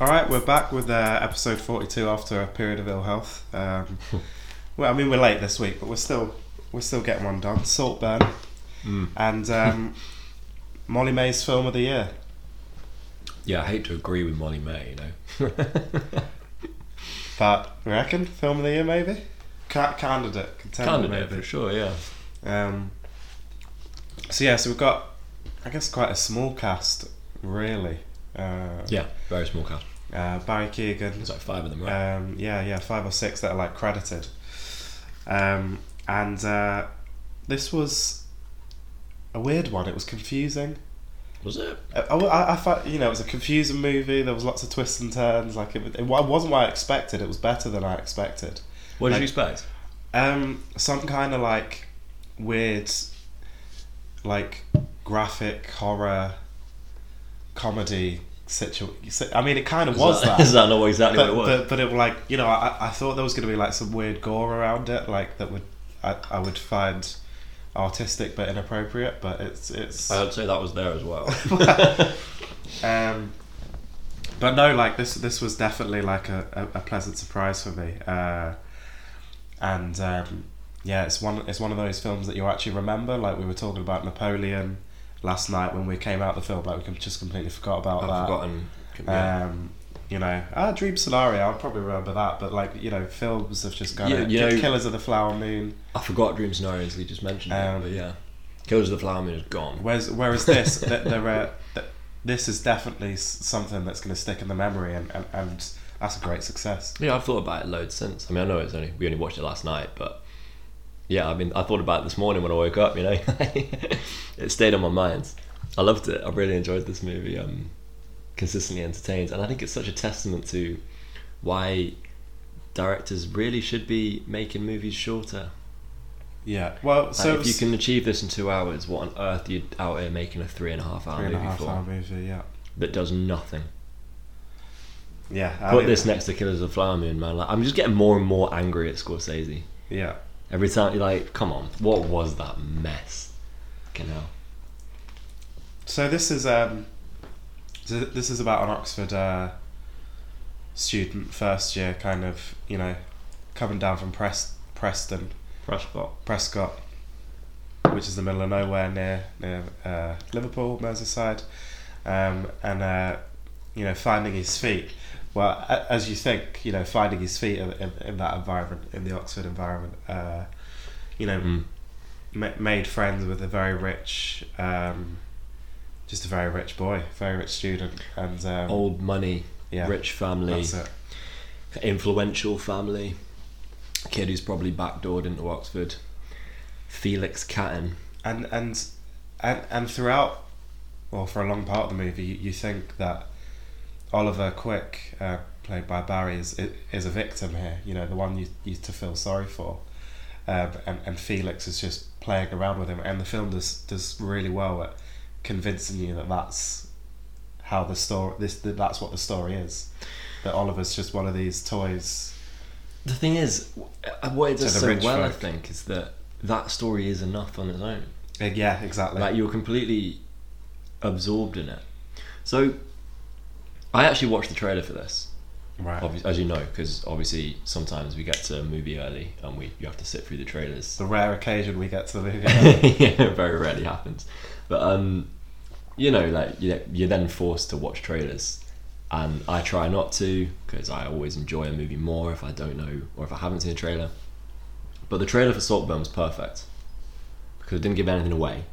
All right, we're back with uh, episode forty-two after a period of ill health. Um, well, I mean, we're late this week, but we're still we're still getting one done. Saltburn Mm. and um, Molly May's film of the year. Yeah, I hate to agree with Molly May, you know. But reckon film of the year maybe? Ca- candidate, contender Candidate maybe. for sure, yeah. Um, so yeah, so we've got, I guess, quite a small cast, really. Uh, Yeah, very small cast. uh, Barry Keoghan. There's like five of them, right? Um, yeah, yeah, five or six that are like credited. Um, and uh, this was a weird one. It was confusing. Was it? I, I, I thought, you know, it was a confusing movie. There was lots of twists and turns. Like it, it wasn't what I expected. It was better than I expected. What did Like- you expect? Um, some kind of like weird, like graphic horror comedy situation. I mean, it kind of Is was that, that. Is that not exactly but, what it was? but but it like you know I, I thought there was going to be like some weird gore around it like that would I, I would find artistic but inappropriate but it's it's I would say that was there as well. um but no like this this was definitely like a, a, a pleasant surprise for me uh and um yeah it's one it's one of those films that you actually remember like we were talking about Napoleon last night when we came out the film like we just completely forgot about I've that forgotten. Yeah. um, you know, ah, Dream Scenario. I'll probably remember that, but like you know, films have just gone. Yeah, you know- Killers of the Flower Moon. I forgot Dream Scenarios, we just mentioned Um, it, but yeah. Killers of the Flower Moon is gone. Whereas, whereas this, th- there are, th- this is definitely something that's going to stick in the memory, and, and, and that's a great success. Yeah, I've thought about it loads since. I mean, I know it's only we only watched it last night, but yeah, I mean, I thought about it this morning when I woke up. You know, it stayed on my mind. I loved it. I really enjoyed this movie. Um, consistently entertained, and I think it's such a testament to why directors really should be making movies shorter. Yeah. Well, Like, so if you can achieve this in two hours, what on earth are you out here making a three and a half hour three and a movie half for hour movie. Yeah. that does nothing? Yeah. I Put mean, this next to Killers of the Flower Moon, man. Like, I'm just getting more and more angry at Scorsese. Yeah. Every time you're like, come on, what was that mess? Fucking hell. So this is um, so this is about an Oxford uh, student, first year, kind of, you know, coming down from Pres- Preston. Prescot. Prescot, which is the middle of nowhere near near uh, Liverpool, Merseyside, um, and uh, you know finding his feet. Well, as you think, you know, finding his feet in, in, in that environment, in the Oxford environment, uh, you know, Mm. ma- made friends with a very rich, um, just a very rich boy, very rich student, and um, Old money, yeah, rich family, that's it. influential family, kid who's probably backdoored into Oxford. Felix Catton. and and and and throughout, well, for a long part of the movie, you, you think that Oliver Quick, uh, played by Barry, is is a victim here. You know, the one you you to feel sorry for, um, and and Felix is just playing around with him, and the film does does really well at convincing you that that's how the story this that that's what the story is. That Oliver's just one of these toys. The thing is, uh, what it does so well, I think, is that that story is enough on its own. Uh, yeah, exactly. Like you're completely absorbed in it. So, I actually watched the trailer for this. right. obvi- as you know, because obviously sometimes we get to a movie early and we you have to sit through the trailers. The rare occasion we get to the movie. yeah, very rarely happens. But um, you know, like you you're then forced to watch trailers, and I try not to because I always enjoy a movie more if I don't know or if I haven't seen a trailer. But the trailer for Saltburn was perfect because it didn't give anything away,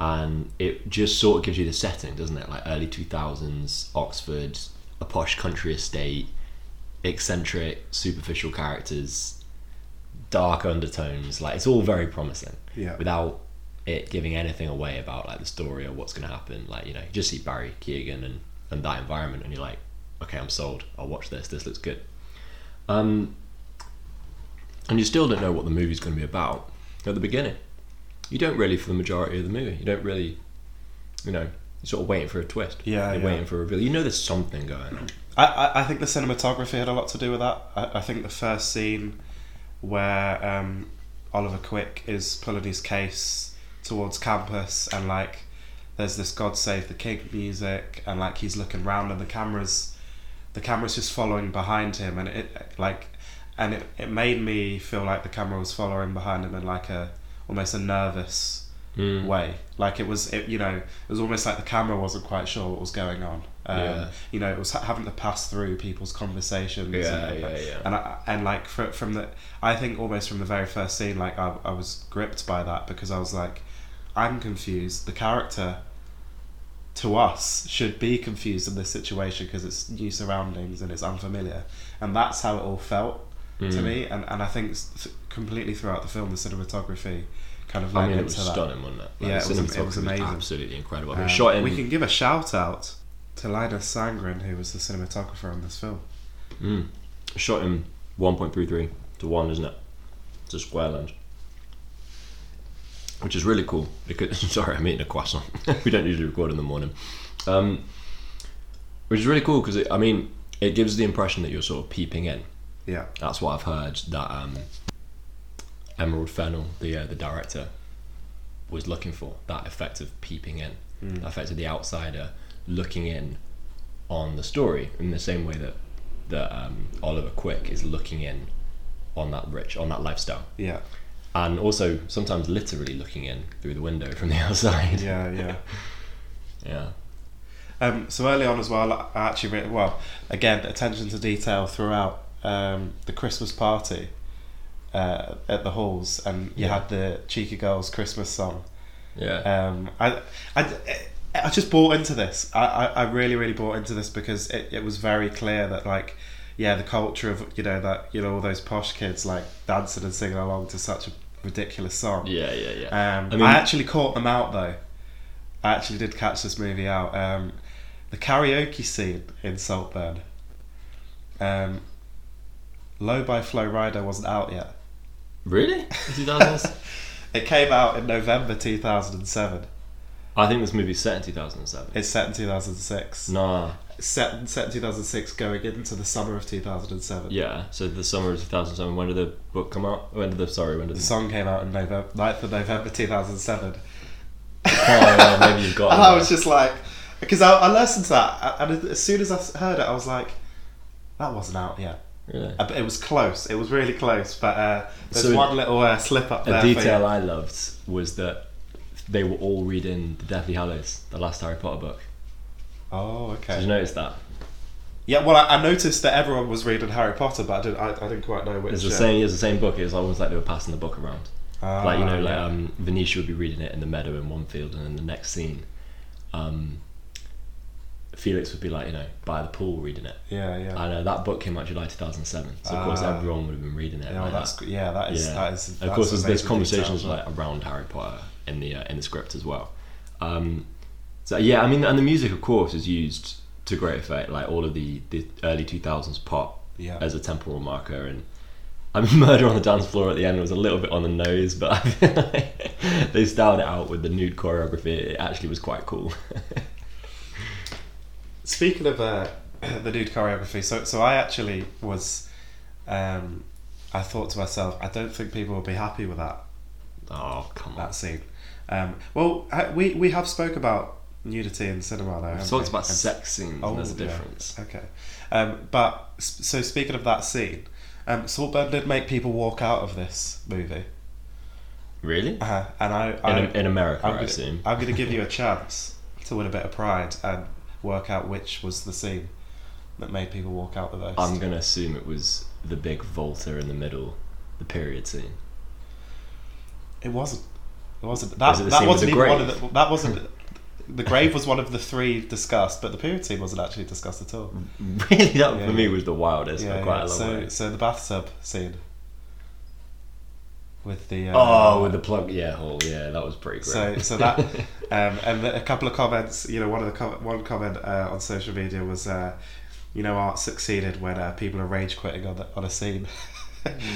and it just sort of gives you the setting, doesn't it? Like early two thousands Oxford, a posh country estate, eccentric, superficial characters, dark undertones. Like it's all very promising yeah. without it giving anything away about like the story or what's going to happen. Like you know, you just see Barry Keoghan and and that environment, and you're like, okay, I'm sold. I'll watch this. This looks good. Um, and you still don't know what the movie's going to be about at the beginning. You don't really for the majority of the movie. You don't really, you know, you're sort of waiting for a twist. Yeah, you're yeah. waiting for a reveal. You know, there's something going on. I, I, I think the cinematography had a lot to do with that. I, I think the first scene where um, Oliver Quick is pulling his case towards campus and like there's this God Save the King music and like he's looking round and the camera's the camera's just following behind him, and it like, and it, it made me feel like the camera was following behind him in like a almost a nervous Mm. way. Like it was, it, you know, it was almost like the camera wasn't quite sure what was going on. Um, Yeah. You know, it was having to pass through people's conversations. Yeah, and, yeah, yeah. And I, and like fr- from the, I think almost from the very first scene, like I, I was gripped by that because I was like, I'm confused. The character, to us, should be confused in this situation because it's new surroundings and it's unfamiliar, and that's how it all felt to Mm. me. And and I think th- completely throughout the film, the cinematography kind of I mean, it was that. stunning, wasn't it? Yeah, it was- it was amazing. absolutely incredible. I mean, Um, shot in. We can give a shout out to Linus Sandgren, who was the cinematographer on this film. Mm. Shot in 1.33 to 1, isn't it? It's a square lens. Which is really cool because, sorry, I'm eating a croissant. we don't usually record in the morning. Um, which is really cool because, I mean, it gives the impression that you're sort of peeping in. Yeah, That's what I've heard that um, Emerald Fennell, the, uh, the director, was looking for that effect of peeping in, Mm. that effect of the outsider looking in on the story in the same way that that um, Oliver Quick is looking in on that rich on that lifestyle, yeah, and also sometimes literally looking in through the window from the outside. yeah, yeah. yeah. Um, so early on as well, I actually well again attention to detail throughout um, the Christmas party uh, at the halls, and you Yeah. had the Cheeky Girls Christmas song. Yeah. Um, I, I, I just bought into this. I, I, I really, really bought into this because it, it was very clear that like, yeah, the culture of you know that you know all those posh kids like dancing and singing along to such a ridiculous song. yeah, yeah, yeah. Um, I I, actually caught them out though. I actually did catch this movie out. Um, the karaoke scene in Saltburn. Um, Low by Flo Rida wasn't out yet. really? 2000s? It came out in November 2007. I think this movie's set in 2007. It's set in 2006. Nah. Set, set in 2006 going into the summer of 2007. Yeah. So the summer of 2007. When did the book come out? When did the sorry? When did The the song came out in November, 9th of November 2007. Oh, yeah, maybe you've got. and I was just like, because I, I listened to that, and as soon as I heard it, I was like, that wasn't out yet. Really? Uh, It was close. It was really close. But uh, there's So- one little uh, slip up there. A detail I loved was that they were all reading the Deathly Hallows, the last Harry Potter book. Oh, okay. Did you notice that? Yeah, well, I, I noticed that everyone was reading Harry Potter, but I didn't. I, I didn't quite know which. It's the uh, same. It's the same book. It was almost like they were passing the book around. ah, like you know, like um, Venetia would be reading it in the meadow in one field, and then the next scene, um, Felix would be like, you know, by the pool reading it. yeah, yeah. I know that book came out July 2007, so of course Ah. everyone would have been reading it. Yeah, like that's that. yeah. That is Yeah. that is. of course, there's, there's conversations detail. like around Harry Potter in the uh, in the script as well. Um, so yeah, I mean, and the music, of course, is used to great effect. Like all of the, the early 2000s pop Yeah. as a temporal marker, and I mean, Murder on the Dance Floor at the end was a little bit on the nose, but I feel like they styled it out with the nude choreography. It actually was quite cool. Speaking of uh, the nude choreography, so so I actually was, um, I thought to myself, I don't think people will be happy with that oh come on! that scene. Um, well, we we have spoke about nudity in cinema though. We haven't talked we? about And- sex scenes, Oh, there's a yeah. difference. Okay, um, but so speaking of that scene, um, Saltburn did make people walk out of this movie, Really? Uh-huh. and I, I In, in America, I'm I gonna, assume. I'm going to give you a chance to win a bit of pride and work out which was the scene that made people walk out the most. I'm gonna assume it was the big Volta in the middle, the period scene. It wasn't. It wasn't. That, it that wasn't even one of the. That wasn't. The grave was one of the three discussed, but the period scene wasn't actually discussed at all. Really, that Yeah, for me was the wildest Yeah, for quite yeah. a long So, way. so the bathtub scene with the. Uh, Oh, with the plug, yeah, hole, yeah, that was pretty great. So, so that, um, and a couple of comments. You know, one of the com- one comment uh, on social media was, uh, you know, art succeeded when uh, people are rage quitting on the, on a scene.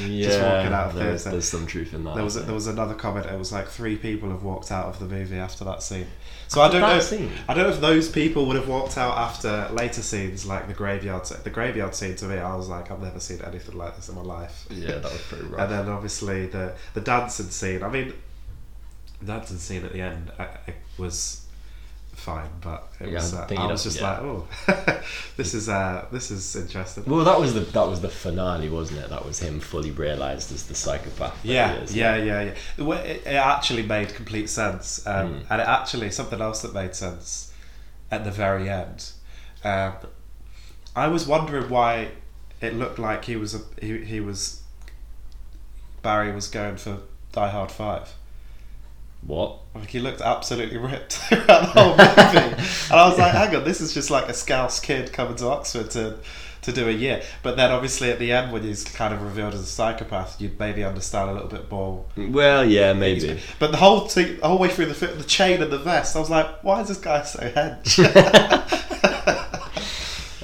yeah, just walking out of there's, theatre. there's some truth in that. There was I there was another comment. It was like three people have walked out of the movie after that scene. So I don't know. If, scene? I don't know if those people would have walked out after later scenes like the graveyard. scene. The graveyard scene to me, I was like, I've never seen anything like this in my life. yeah, that was pretty rough. And then obviously the the dancing scene. I mean, the dancing scene at the end I, I was fine, but it Yeah, was. I Uh, I was just yeah. like, oh, this is uh, this is interesting. Well, that was the that was the finale, wasn't it? That was him fully realised as the psychopath. Yeah, is. yeah, yeah, yeah. Way it, it actually made complete sense, um, Mm. and it actually something else that made sense at the very end. Um, I was wondering why it looked like he was a, he he was Barry was going for Die Hard Five. What? Like he looked absolutely ripped throughout the whole movie, and I was like, "Hang on, this is just like a Scouse kid coming to Oxford to to do a year." But then, obviously, at the end, when he's kind of revealed as a psychopath, you'd maybe understand a little bit more. Well, yeah, maybe. But the whole thing, the whole way through the the chain and the vest, I was like, "Why is this guy so hench?"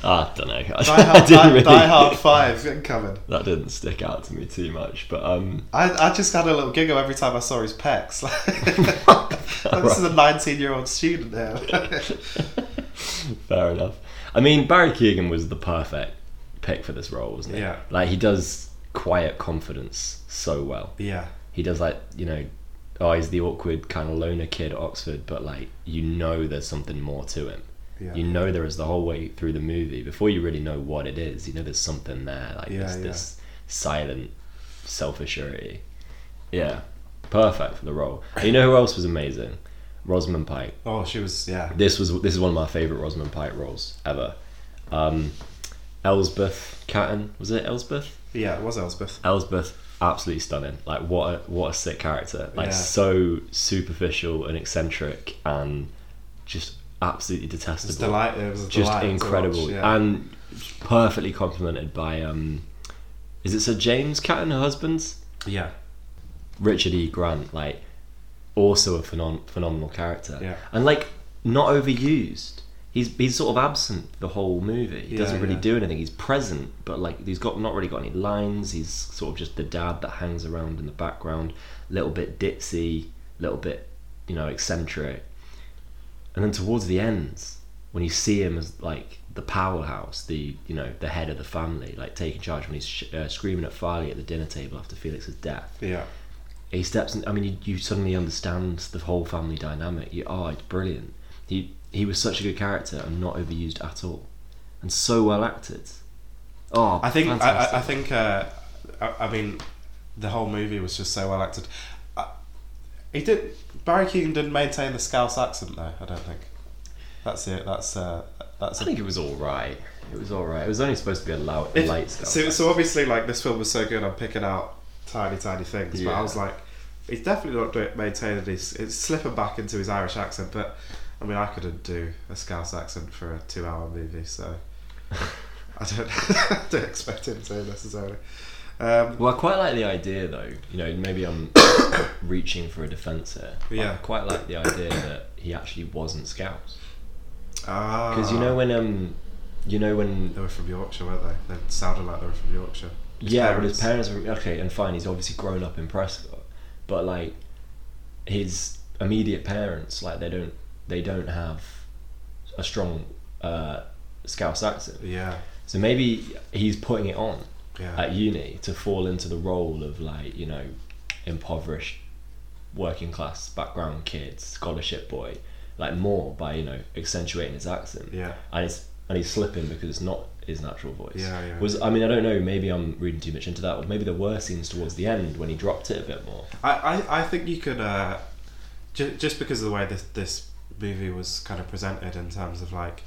I don't know. I, Die Hard, didn't really- Die Hard Five incoming. That didn't stick out to me too much, but um, I, I just had a little giggle every time I saw his pecs. Like, this is a 19 year old student here. fair enough. I mean, Barry Keoghan was the perfect pick for this role, wasn't he? Yeah. Like he does quiet confidence so well. yeah, He does like you know, oh he's the awkward kind of loner kid at Oxford, but like you know there's something more to him. Yeah. You know there is the whole way through the movie before you really know what it is. You know there's something there, like Yeah, this, yeah. this silent self assurity. Yeah, perfect for the role. And you know who else was amazing? Rosamund Pike. Oh, she was, yeah. This was this is one of my favorite Rosamund Pike roles ever. Um, Elspeth Catton was it Elspeth? Yeah, it was Elspeth. Elspeth, absolutely stunning. Like what a what a sick character. Like Yeah. so superficial and eccentric and just absolutely It was detestable. delight. It was just incredible watch, yeah. and perfectly complemented by um, is it Sir James Catton, her husband? yeah, Richard E. Grant, like also a phenom- phenomenal character, Yeah. and like not overused. He's he's sort of absent the whole movie. He Yeah, doesn't really yeah. do anything. He's present, but like he's got not really got any lines. He's sort of just the dad that hangs around in the background, little bit ditzy, little bit you know eccentric. And then towards the end, when you see him as like the powerhouse, the you know the head of the family, like taking charge when he's sh- uh, screaming at Farleigh at the dinner table after Felix's death yeah, he steps in. I mean, you, you suddenly understand the whole family dynamic. You, oh, it's brilliant. He he was such a good character and not overused at all, and so well acted. Oh, I think I, I. I think uh, I, I mean the whole movie was just so well acted. He did Barry Keoghan didn't maintain the Scouse accent though. I don't think. That's it. That's uh, that's. I A, think it was all right. It was all right. It was only supposed to be a loud, if- light stuff. so so obviously like this film was so good. I'm picking out tiny tiny things, but I was like, he's definitely not doing, maintaining his. It's slipping back into his Irish accent, but I mean I couldn't do a Scouse accent for a two hour movie, so I don't I don't expect him to necessarily. Um, well, I quite like the idea, though. You know, maybe I'm reaching for a defence here. Yeah. I quite like the idea that he actually wasn't Scouse. ah. Because you know when um, you know when They were from Yorkshire, weren't they? They sounded like they were from Yorkshire. His yeah, but his parents were okay, and fine. He's obviously grown up in Prescot, but like his immediate parents, like they don't they don't have a strong uh, Scouse accent. Yeah, So maybe he's putting it on yeah, at uni to fall into the role of like you know impoverished working class background kid scholarship boy like more by you know accentuating his accent yeah. and he's and he's slipping because it's not his natural voice. Yeah, yeah. Was I mean I don't know. Maybe I'm reading too much into that. Or maybe there were scenes towards the end when he dropped it a bit more. I, I, I think you could uh, ju- just because of the way this this movie was kind of presented in terms of like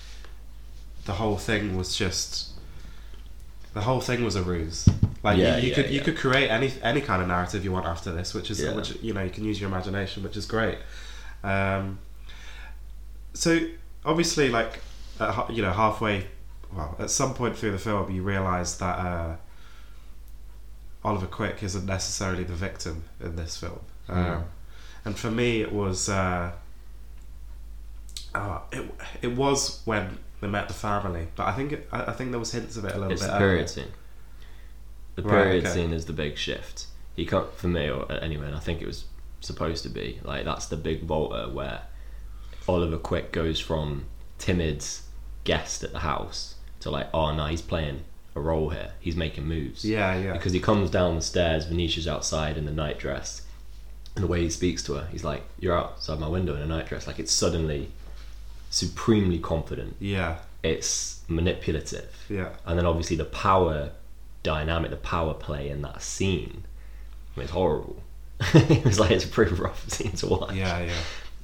the whole thing was just the whole thing was a ruse. Like Yeah, you, you yeah, could you could create any any kind of narrative you want after this, which is which you know you can use your imagination, which is great. Um, so obviously, like at, you know halfway, well, at some point through the film, you realise that uh, Oliver Quick isn't necessarily the victim in this film. Mm. Um, and for me, it was uh, uh, it it was when they met the family, but I think it, I, I think there was hints of it a little It's bit. the period earlier. scene. The Right, period okay. scene is the big shift. He can't for me or anyway. And I think it was supposed to be like that's the big volta where Oliver Quick goes from timid guest at the house to like oh no he's playing a role here. He's making moves. Yeah, yeah, because he comes down the stairs. Venetia's outside in the nightdress, and the way he speaks to her, he's like, "You're outside my window in a nightdress." Like it's suddenly supremely confident. Yeah. It's manipulative. Yeah. and then obviously the power dynamic, the power play in that scene, I mean, it's horrible. it was like it's a pretty rough scene to watch. Yeah. Yeah.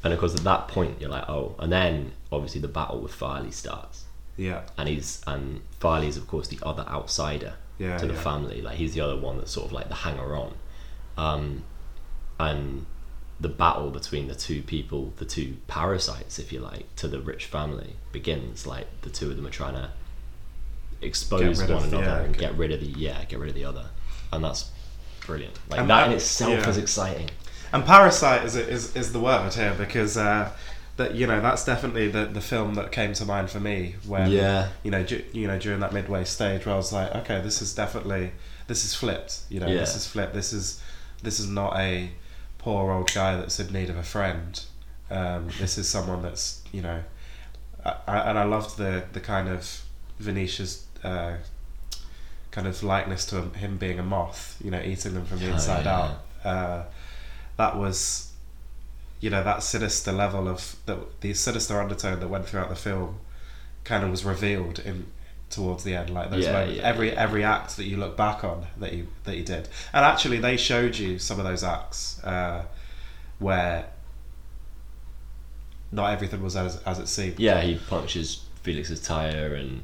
And of course, at that point, you're like, oh, and then obviously the battle with Farleigh starts, Yeah. and he's and Farleigh is of course the other outsider Yeah. to the yeah. family. Like he's the other one that's sort of like the hanger on, um, and the battle between the two people, the two parasites, if you like, to the rich family begins. Like the two of them are trying to expose one another yeah, and get- get rid of the yeah, get rid of the other, and that's brilliant. Like And that in itself yeah. is exciting. And parasite is is is the word here because uh, that you know that's definitely the the film that came to mind for me when Yeah. you know you know during that midway stage where I was like okay this is definitely this is flipped you know this is flipped this is this is not a poor old guy that's in need of a friend um, this is someone that's you know I, I, and I loved the the kind of Venetia's uh, kind of likeness to him, him being a moth you know eating them from the Oh, inside yeah. out uh, that was you know that sinister level of the, the sinister undertone that went throughout the film kind of was revealed in towards the end like those Yeah, moments. yeah, every yeah. every act that you look back on that you that you did. And actually they showed you some of those acts uh, where not everything was as, as it seemed. Yeah, he punctures Felix's tire and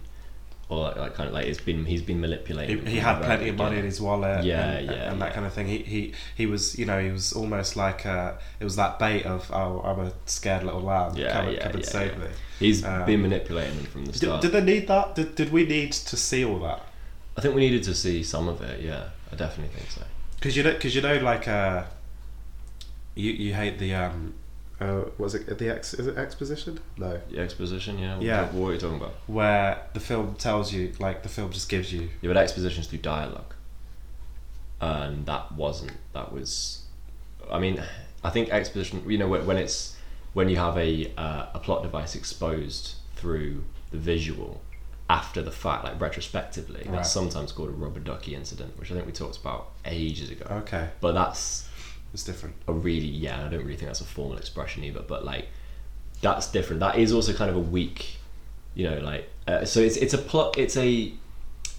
all that, that kind of like it's been he's been he, manipulated. he had plenty of money in his wallet Yeah, and, yeah, and that yeah. kind of thing he, he he was you know he was almost like uh it was that bait of oh I'm a scared little lamb Yeah, come, yeah, come and yeah, save yeah. me He's Um, been manipulating them from the Did, start. did they need that? Did, did we need to see all that? I think we needed to see some of it. Yeah, I definitely think so. Because you know, because you know, like, uh, you you hate the um, uh, was it the ex? Is it exposition? No, The exposition, yeah. What, Yeah. What are you talking about? where the film tells you, like, the film just gives you. Yeah, but expositions through dialogue, and that wasn't. That was. I mean, I think exposition. You know, when, when it's when you have a uh, a plot device exposed through the visual after the fact, like retrospectively, Right. that's sometimes called a rubber ducky incident, which I think we talked about ages ago. Okay, But that's it's different. a really yeah. I don't really think that's a formal expression either, but like that's different. That is also kind of a weak, you know, like uh, so it's it's a plot. It's a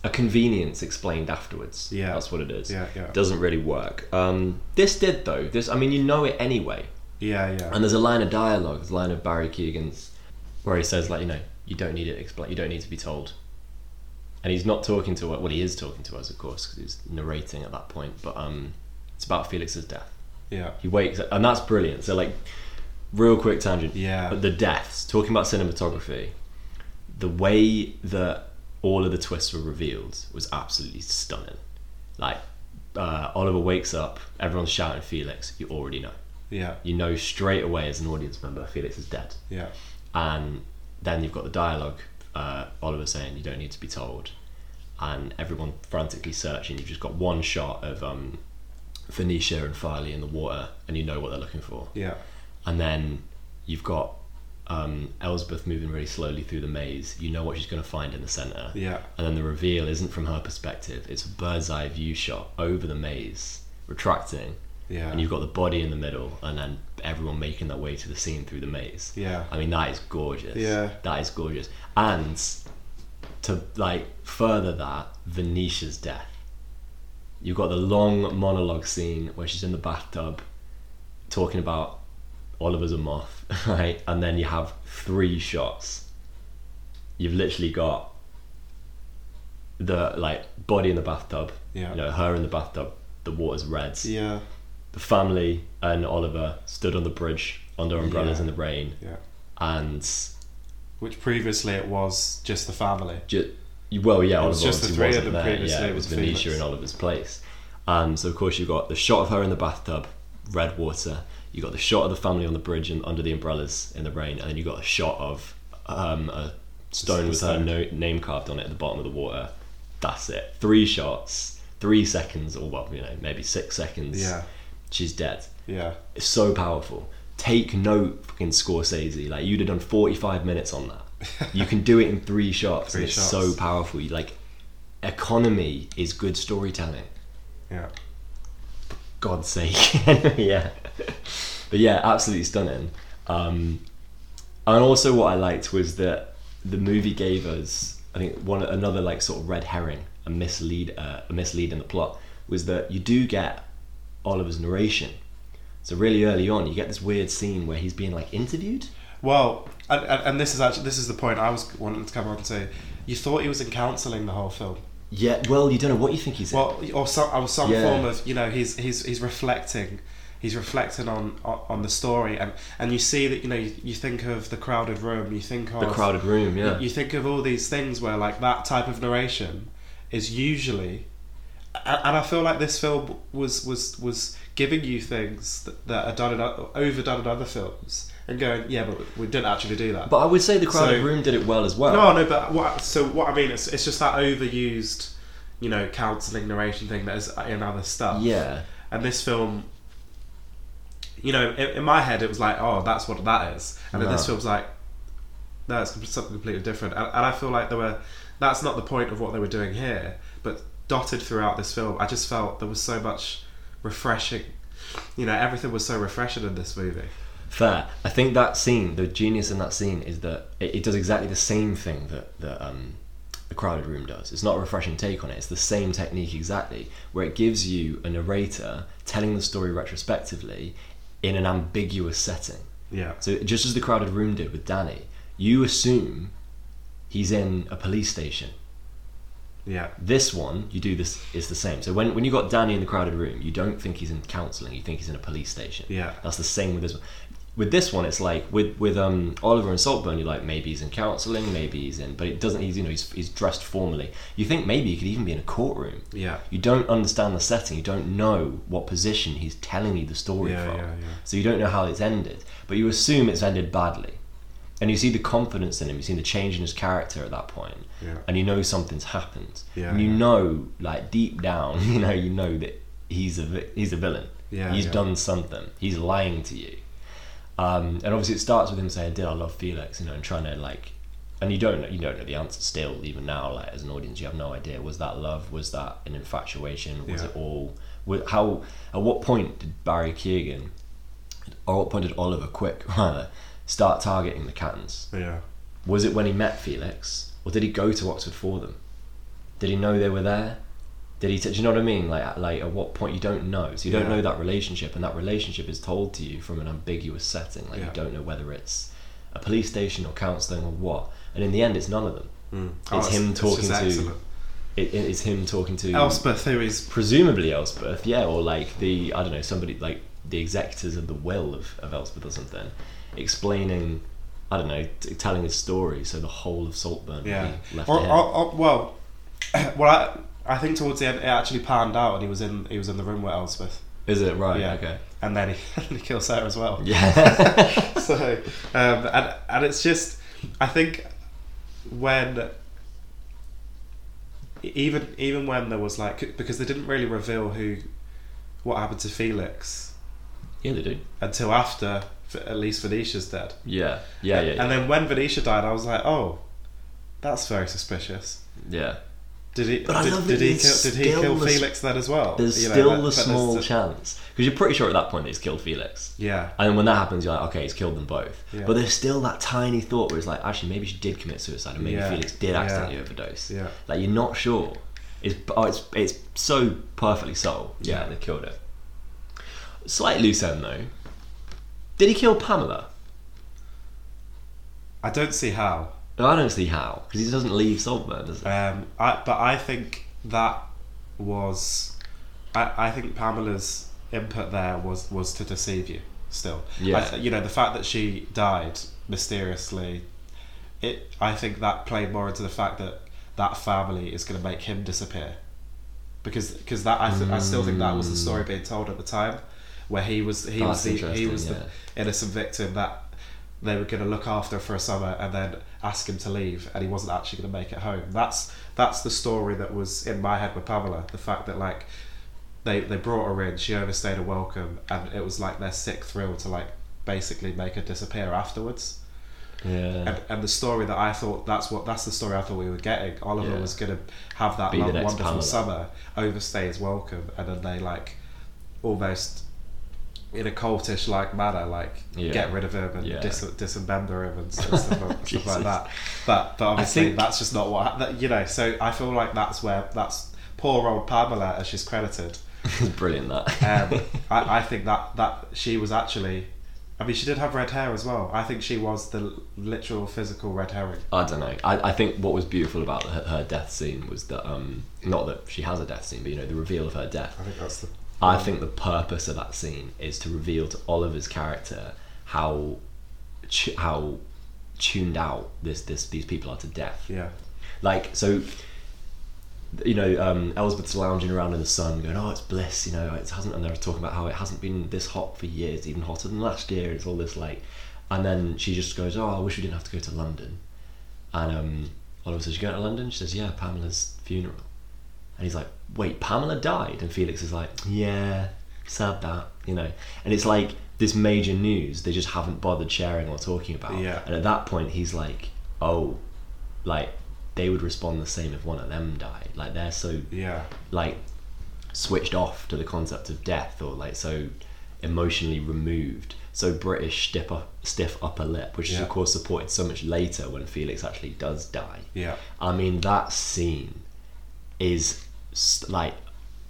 a convenience explained afterwards. Yeah. that's what it is. Yeah, yeah, Doesn't really work. Um, this did though. This, I mean, you know it anyway. yeah, yeah. And there's a line of dialogue, there's a line of Barry Keoghan's, where he says like, you know, you don't need it explain, you don't need to be told. And he's not talking to us. well, he is talking to us, of course, because he's narrating at that point. But um, it's about Felix's death. Yeah, He wakes up, and that's brilliant. So like, real quick tangent. yeah, But the deaths, talking about cinematography, the way that all of the twists were revealed was absolutely stunning. Like, uh, Oliver wakes up, everyone's shouting Felix. You already know. yeah, You know straight away as an audience member, Felix is dead. yeah, And then you've got the dialogue. Uh, Oliver saying you don't need to be told, and everyone frantically searching. You've just got one shot of um, Venetia and Farleigh in the water, and you know what they're looking for yeah, and then you've got um, Elspeth moving really slowly through the maze. You know what she's going to find in the center, yeah, and then the reveal isn't from her perspective. It's a bird's eye view shot over the maze, retracting, yeah, and you've got the body in the middle, and then everyone making their way to the scene through the maze. yeah, I mean, that is gorgeous. Yeah. that is gorgeous. And to like further that, Venetia's death. You've got the long monologue scene where she's in the bathtub talking about Oliver's a moth, right? And then you have three shots. You've literally got the like body in the bathtub, yeah, you know, her in the bathtub, the water's red. yeah, The family and Oliver stood on the bridge under umbrellas Yeah. in the rain, yeah. and Which previously it was just the family. ju- well, yeah, It was just the three of them there. previously Yeah, it was Venetia Felix. in Oliver's place. And so, of course, you've got the shot of her in the bathtub, red water. You got the shot of the family on the bridge and under the umbrellas in the rain, and then you got a shot of um, a stone with her no, name carved on it at the bottom of the water. That's it. Three shots, three seconds, or well, you know, maybe six seconds. Yeah, She's dead. yeah, It's so powerful. Take note, fucking Scorsese. Like you'd have done forty-five minutes on that. You can do it in three shots, Three it's shots. so powerful. You, like economy is good storytelling. yeah. God's sake, yeah. But yeah, absolutely stunning. Um, And also, what I liked was that the movie gave us, I think, one another like sort of red herring, a mislead, uh, a mislead in the plot was that you do get Oliver's narration. So really early on, you get this weird scene where he's being like interviewed. Well, and, and, and this is actually this is the point I was wanting to come on to. You thought he was in counselling the whole film. Yeah, well, you don't know what you think he's in. Well, or some, or some Yeah. form of you know he's he's he's reflecting, he's reflecting on on, the story, and and you see that you know you, you think of the crowded room, you think of the crowded room, yeah. you, you think of all these things where like that type of narration is usually, and, and I feel like this film was was was giving you things that, that are done in, overdone in other films, and going yeah, but we didn't actually do that. but I would say the crowded So- room did it well as well. No, no, but what? So what I mean is, it's just that overused, you know, counselling narration thing that is in other stuff. Yeah, And this film, you know, in, in my head, it was like, oh, that's what that is, and then this No. film's like, no, it's something completely different. And, and I feel like there were, that's not the point of what they were doing here, but dotted throughout this film, I just felt there was so much refreshing. You know, everything was so refreshing in this movie. Fair. I think that scene, the genius in that scene, is that it, it does exactly the same thing that that um, the crowded room does. It's not a refreshing take on it. It's the same technique exactly, where it gives you a narrator telling the story retrospectively in an ambiguous setting. Yeah. So just as the crowded room did with Danny, you assume he's in a police station. Yeah. This one, you do this is the same. So when when you got Danny in the crowded room, you don't think he's in counselling. You think he's in a police station. Yeah. That's the same with this one. With this one, it's like with with um, Oliver and Saltburn. You're like maybe he's in counselling, maybe he's in, but it doesn't. He's you know he's, he's dressed formally. You think maybe he could even be in a courtroom. Yeah. You don't understand the setting. You don't know what position he's telling you the story Yeah, from. yeah, yeah. So you don't know how it's ended, but you assume it's ended badly, and you see the confidence in him. You see the change in his character at that point, Yeah. and you know something's happened. Yeah, and you know, like deep down, you know, you know that he's a he's a villain. Yeah, he's yeah. done something. He's lying to you. Um, and obviously, it starts with him saying, "Did I love Felix?" You know, and trying to like, and you don't know, you don't know the answer still. Even now, like as an audience, you have no idea. Was that love? Was that an infatuation? Was Yeah. it all? How? At what point did Barry Keoghan, or what point did Oliver Quick rather, start targeting the Cattons? Yeah. Was it when he met Felix, or did he go to Oxford for them? Did he know they were there? Did he? T- do you know what I mean? Like, at- like at what point you don't know, so you don't Yeah. know that relationship, and that relationship is told to you from an ambiguous setting. Like Yeah. you don't know whether it's a police station or counselling or what. And in the end, it's none of them. Mm. It's him talking to- It, it- it's him talking to Elspeth, who is presumably Elspeth, yeah, or like the I don't know somebody like the executors of the will of, of Elspeth or something, explaining. I don't know, t- telling his story, so the whole of Saltburn yeah. left Or, or, or, well, well, I, I think towards the end it actually panned out, and he was in he was in the room with Elspeth, Is it right? Yeah. Okay. and then he, he kills her as well. Yeah. so, um, and and it's just, I think when even even when there was like because they didn't really reveal who what happened to Felix yeah, they do. until after at least Venetia's dead. Yeah. Yeah. Yeah. And then when Venetia died, I was like, oh, that's very suspicious. yeah. Did he? But I did, love did he kill? Did he kill the Felix then as well? There's You know, still the there's small chance because you're pretty sure at that point that he's killed Felix. Yeah, And then when that happens, you're like, okay, he's killed them both. Yeah. But there's still that tiny thought where it's like, actually, maybe she did commit suicide, and maybe Yeah. Felix did Yeah. accidentally overdose. yeah, Like you're not sure. It's oh, it's it's so perfectly so. Yeah, Yeah. they killed it. Slight loose end though. Did he kill Pamela? I don't see how. No, I don't see how because he doesn't leave Saltburn, does he? Um, I but I think that was, I, I think Pamela's input there was was to deceive you. Still, Yeah. Th- you know the fact that she died mysteriously, it I think that played more into the fact that that family is going to make him disappear, because because that I th- I still think that was the story being told at the time, where he was he was the, he was interesting, the innocent victim that they were going to look after for a summer and then ask him to leave and he wasn't actually going to make it home that's that's the story that was in my head with Pamela the fact that like they they brought her in she overstayed a welcome and it was like their sick thrill to like basically make her disappear afterwards Yeah. and, and the story that I thought that's what that's the story I thought we were getting Oliver Yeah. was going to have that Be the lo- next wonderful Pamela. summer overstay his welcome and then they like almost in a cultish like manner, like Yeah. get rid of him and Yeah. dis- dismember him and stuff, stuff, like- stuff like that. But but obviously think- that's just not what that, you know. So I feel like that's where that's poor old Pamela as she's credited. It's brilliant that. Um, I, I think that that she was actually. I mean, she did have red hair as well. I think she was the literal physical red herring. I don't know. I, I think what was beautiful about her, her death scene was that um not that she has a death scene, but you know the reveal of her death. I think that's the. I think the purpose of that scene is to reveal to Oliver's character how how tuned out this this these people are to death. Yeah. Like so, you know, um, Elspeth's lounging around in the sun, going, "Oh, it's bliss," you know. It hasn't, and they're talking about how it hasn't been this hot for years, even hotter than last year. It's all this like, and then she just goes, "Oh, I wish we didn't have to go to London." And um, Oliver says, "You going to London?" She says, "Yeah, Pamela's funeral." And he's like, "Wait, Pamela died?" And Felix is like, "Yeah, sad that," you know. And it's like this major news they just haven't bothered sharing or talking about. Yeah. And at that point, he's like, "Oh, like they would respond the same if one of them died. Like they're so Yeah. like switched off to the concept of death or like so emotionally removed so british stiff, stiff upper lip which is of course supported so much later when felix actually does die Yeah. i mean that scene is like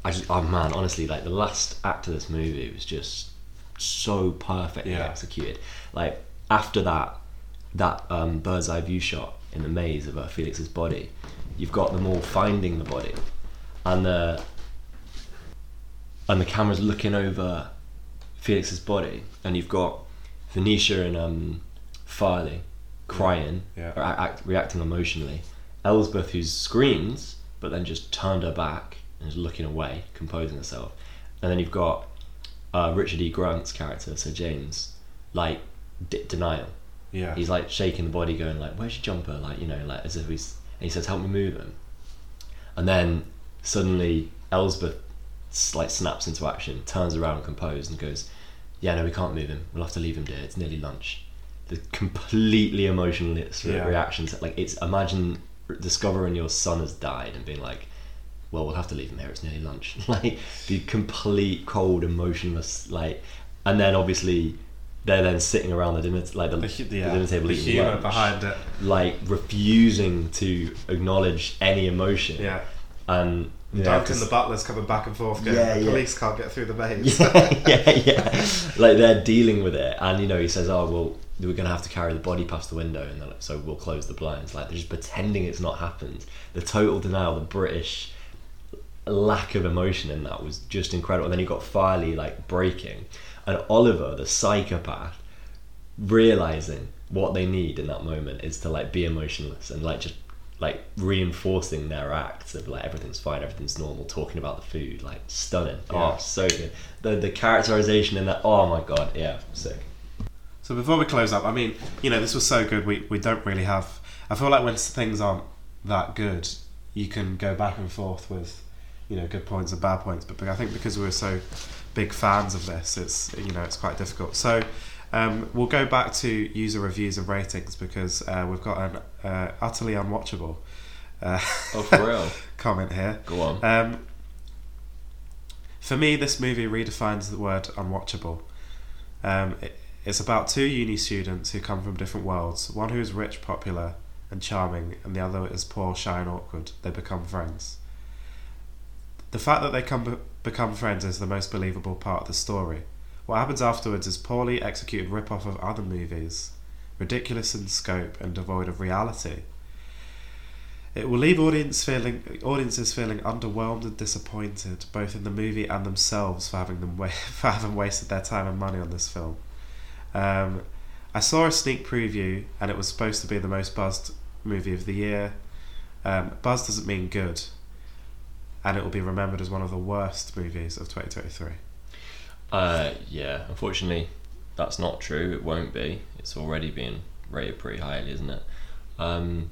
i just oh man honestly like the last act of this movie was just so perfectly Yeah. executed like after that that um, bird's eye view shot in the maze of uh, felix's body you've got them all finding the body and the and the camera's looking over Felix's body, and you've got Venetia and um, Farleigh crying, Yeah. or act, reacting emotionally. Elspeth, who screams, but then just turned her back and is looking away, composing herself. And then you've got uh, Richard E. Grant's character, Sir James, like d- denial. Yeah. He's like shaking the body, going like, "Where's your jumper?" Like you know, like as if he's. And he says, "Help me move him." And then suddenly Elspeth like snaps into action, turns around, composed, and goes, "Yeah, no, we can't move him. We'll have to leave him, dear. It's nearly lunch." The completely emotionless Yeah. reactions, like it's imagine discovering your son has died and being like, "Well, we'll have to leave him here. It's nearly lunch." like the complete cold, emotionless, like, and then obviously. They're then sitting around the dinner, like the, The, the yeah. dinner table the eating lunch behind it. like refusing to acknowledge any emotion. Yeah. And yeah, Duncan the butler's coming back and forth going, Yeah, the yeah. police can't get through the maze. yeah, yeah, yeah. Like they're dealing with it, and you know, he says, "Oh, well, we're gonna have to carry the body past the window, and like, so we'll close the blinds." Like they're just pretending it's not happened. The total denial, the British lack of emotion in that was just incredible. And then you got Farleigh like breaking, and Oliver, the psychopath, realizing what they need in that moment is to like be emotionless and like just like reinforcing their acts of like everything's fine, everything's normal, talking about the food, like stunning. Oh, yeah. Oh, so good. The the characterization in that. Oh my god, yeah, sick. So before we close up, I mean, you know, this was so good. We we don't really have. I feel like when things aren't that good, you can go back and forth with, you know, good points and bad points. But I think because we were so big fans of this, it's you know it's quite difficult. So um, we'll go back to user reviews and ratings because uh, we've got an uh, utterly unwatchable. Uh, Oh, for real? comment here. Go on. Um, for me, this movie redefines the word unwatchable. Um, it, it's about two uni students who come from different worlds. One who is rich, popular, and charming, and the other is poor, shy, and awkward. They become friends. The fact that they come become friends is the most believable part of the story. What happens afterwards is poorly executed rip-off of other movies, ridiculous in scope and devoid of reality. It will leave audience feeling audiences feeling underwhelmed and disappointed, both in the movie and themselves for having them wa- for having wasted their time and money on this film. Um, I saw a sneak preview, and it was supposed to be the most buzzed movie of the year. Um, buzz doesn't mean good, and it will be remembered as one of the worst movies of 2023. Uh, yeah, unfortunately, that's not true. It won't be. It's already been rated pretty highly, isn't it? Um,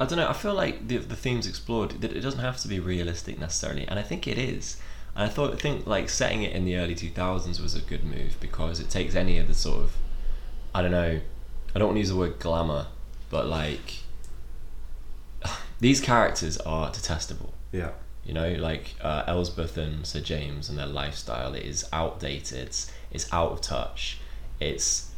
I don't know. I feel like the the themes explored it doesn't have to be realistic necessarily, and I think it is. And I thought, I think like setting it in the early two thousands was a good move because it takes any of the sort of, I don't know, I don't want to use the word glamour, but like, these characters are detestable Yeah, You know, like uh, Elspeth and Sir James and their lifestyle is outdated. It's, it's out of touch. It's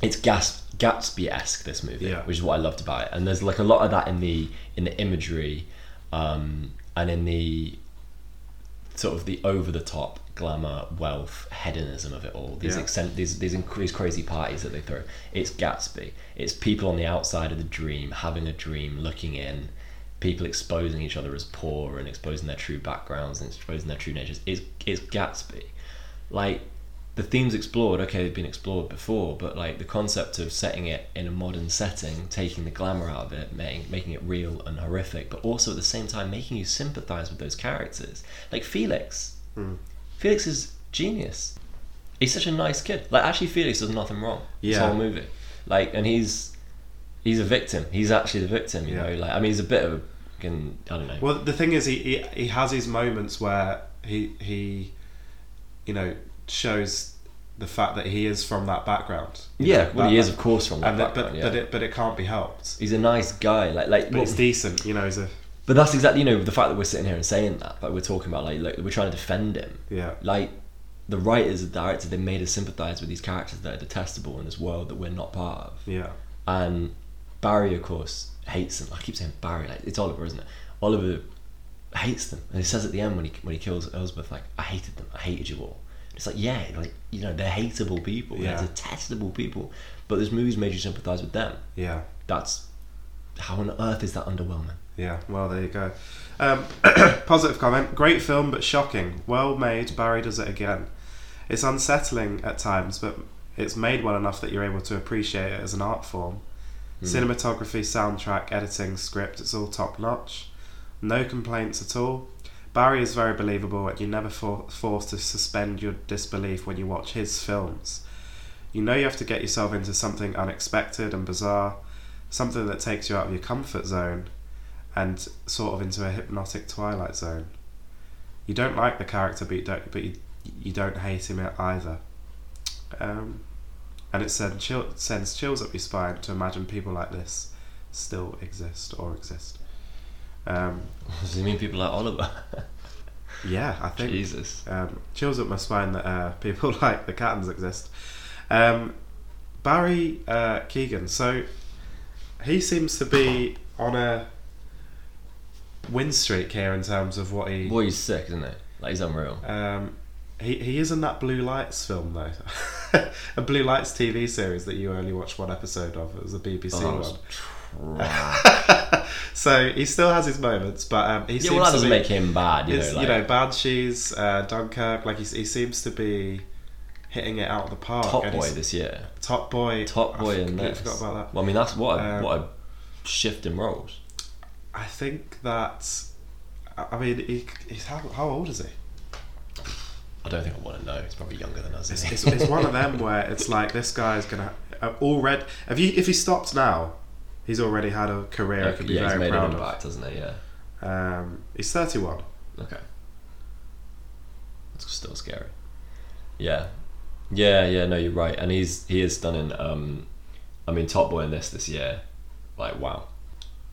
it's Gas- Gatsby-esque this movie, Yeah. which is what I loved about it. And there's like a lot of that in the in the imagery, um, and in the sort of the over the top glamour, wealth, hedonism of it all. These Yeah. accent, these these, inc- these crazy parties that they throw. It's Gatsby. It's people on the outside of the dream, having a dream, looking in. People exposing each other as poor and exposing their true backgrounds and exposing their true natures. It's it's Gatsby. Like the themes explored, okay, they've been explored before, but like the concept of setting it in a modern setting, taking the glamour out of it, making making it real and horrific, but also at the same time making you sympathize with those characters. Like Felix. Hmm. Felix is genius. He's such a nice kid. Like actually Felix does nothing wrong. This Yeah. whole movie. Like and he's he's a victim. He's actually the victim, you Yeah. know. Like I mean he's a bit of a I don't know. Well, the thing is, he, he he has his moments where he he, you know, shows the fact that he is from that background. Yeah, know, well that- he is of course from that that, background, but yeah. but it but it can't be helped. he's a nice guy. Like like But well- it's decent, you know. He's a But that's exactly you know the fact that we're sitting here and saying that, like we're talking about like look, we're trying to defend him. yeah Like the writers, the directors, they made us sympathise with these characters that are detestable in this world that we're not part of. yeah And Barry, of course, hates them. I keep saying Barry, like it's Oliver, isn't it? Oliver hates them, and he says at the end when he when he kills Elspeth, like I hated them, I hated you all. It's like yeah, like you know they're hateable people, Yeah. they're detestable people. But this movie's made you sympathise with them. yeah That's how on earth is that underwhelming? yeah. Well, there you go. Um, positive comment. Great film, but shocking. Well made. Barry does it again. It's unsettling at times, but it's made well enough that you're able to appreciate it as an art form. Cinematography, soundtrack, editing, script, it's all top notch. No complaints at all. Barry is very believable, and you're never for- forced to suspend your disbelief when you watch his films. You know you have to get yourself into something unexpected and bizarre, something that takes you out of your comfort zone and sort of into a hypnotic twilight zone. You don't like the character, but you don't, but you, you don't hate him either. Um, and it send chill, sends chills up your spine to imagine people like this still exist or exist. Um, Does he mean people like Oliver? yeah, I think Jesus. um, chills up my spine that uh, people like the Cattons exist. Um, Barry uh, Keoghan, so he seems to be on a win streak here in terms of what he. Boy, he's sick, isn't he? Like he's unreal. Um, he he is in that Blue Lights film though, a Blue Lights TV series that you only watched one episode of. It was a BBC Oh, one. Right. so he still has his moments, but um, he yeah, seems well, that to doesn't be, make him bad, you know. Like, you know, Banshees, uh, Dunkirk. Like he, he seems to be hitting it out of the park. Top Boy this year. Top Boy. Top I Boy in completely this. forgot about that. Well, I mean, that's what a, Um, what a shift in roles. I think that. I I mean, he, he's how, how old is he? I don't think I want to know. He's probably younger than us. It's, it's, it's one of them where it's like this guy's gonna uh, already. If you if he stopped now, he's already had a career. yeah, he could be yeah, he's very made an proud impact, hasn't he? Yeah. Um, he's thirty one. Okay. That's still scary. Yeah. Yeah, yeah, no, you're right. And he's he is stunning. Um I mean Top Boy in this this year. Like wow.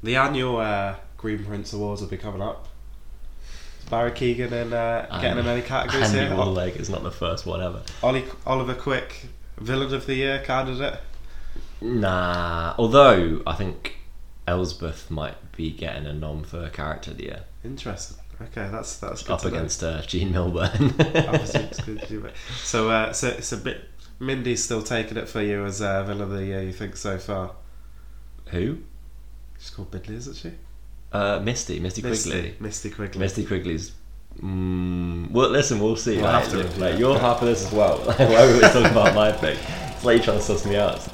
The annual uh, Green Prince Awards will be coming up. Barry Keoghan and uh, getting in any categories here? Leg is not the first one ever. Ollie, Oliver Quick, Villain of the Year candidate. Nah. Although I think Elspeth might be getting a nom for character of the year. Interesting. Okay, that's that's good Up against uh, Gene Milburn. Obviously, it's good to do it. So, uh, so it's a bit. Mindy's still taking it for you as uh, Villain of the Year. You think so far? Who? She's called Bidley, isn't she? Uh, Misty. Misty Misty, Quigley. Misty Quigley. Misty Quigley's. Mm, well, listen, we'll see. We'll like, have to like, it. you're half of this as well. Why are we talking about my thing? It's like you're trying to suss me out.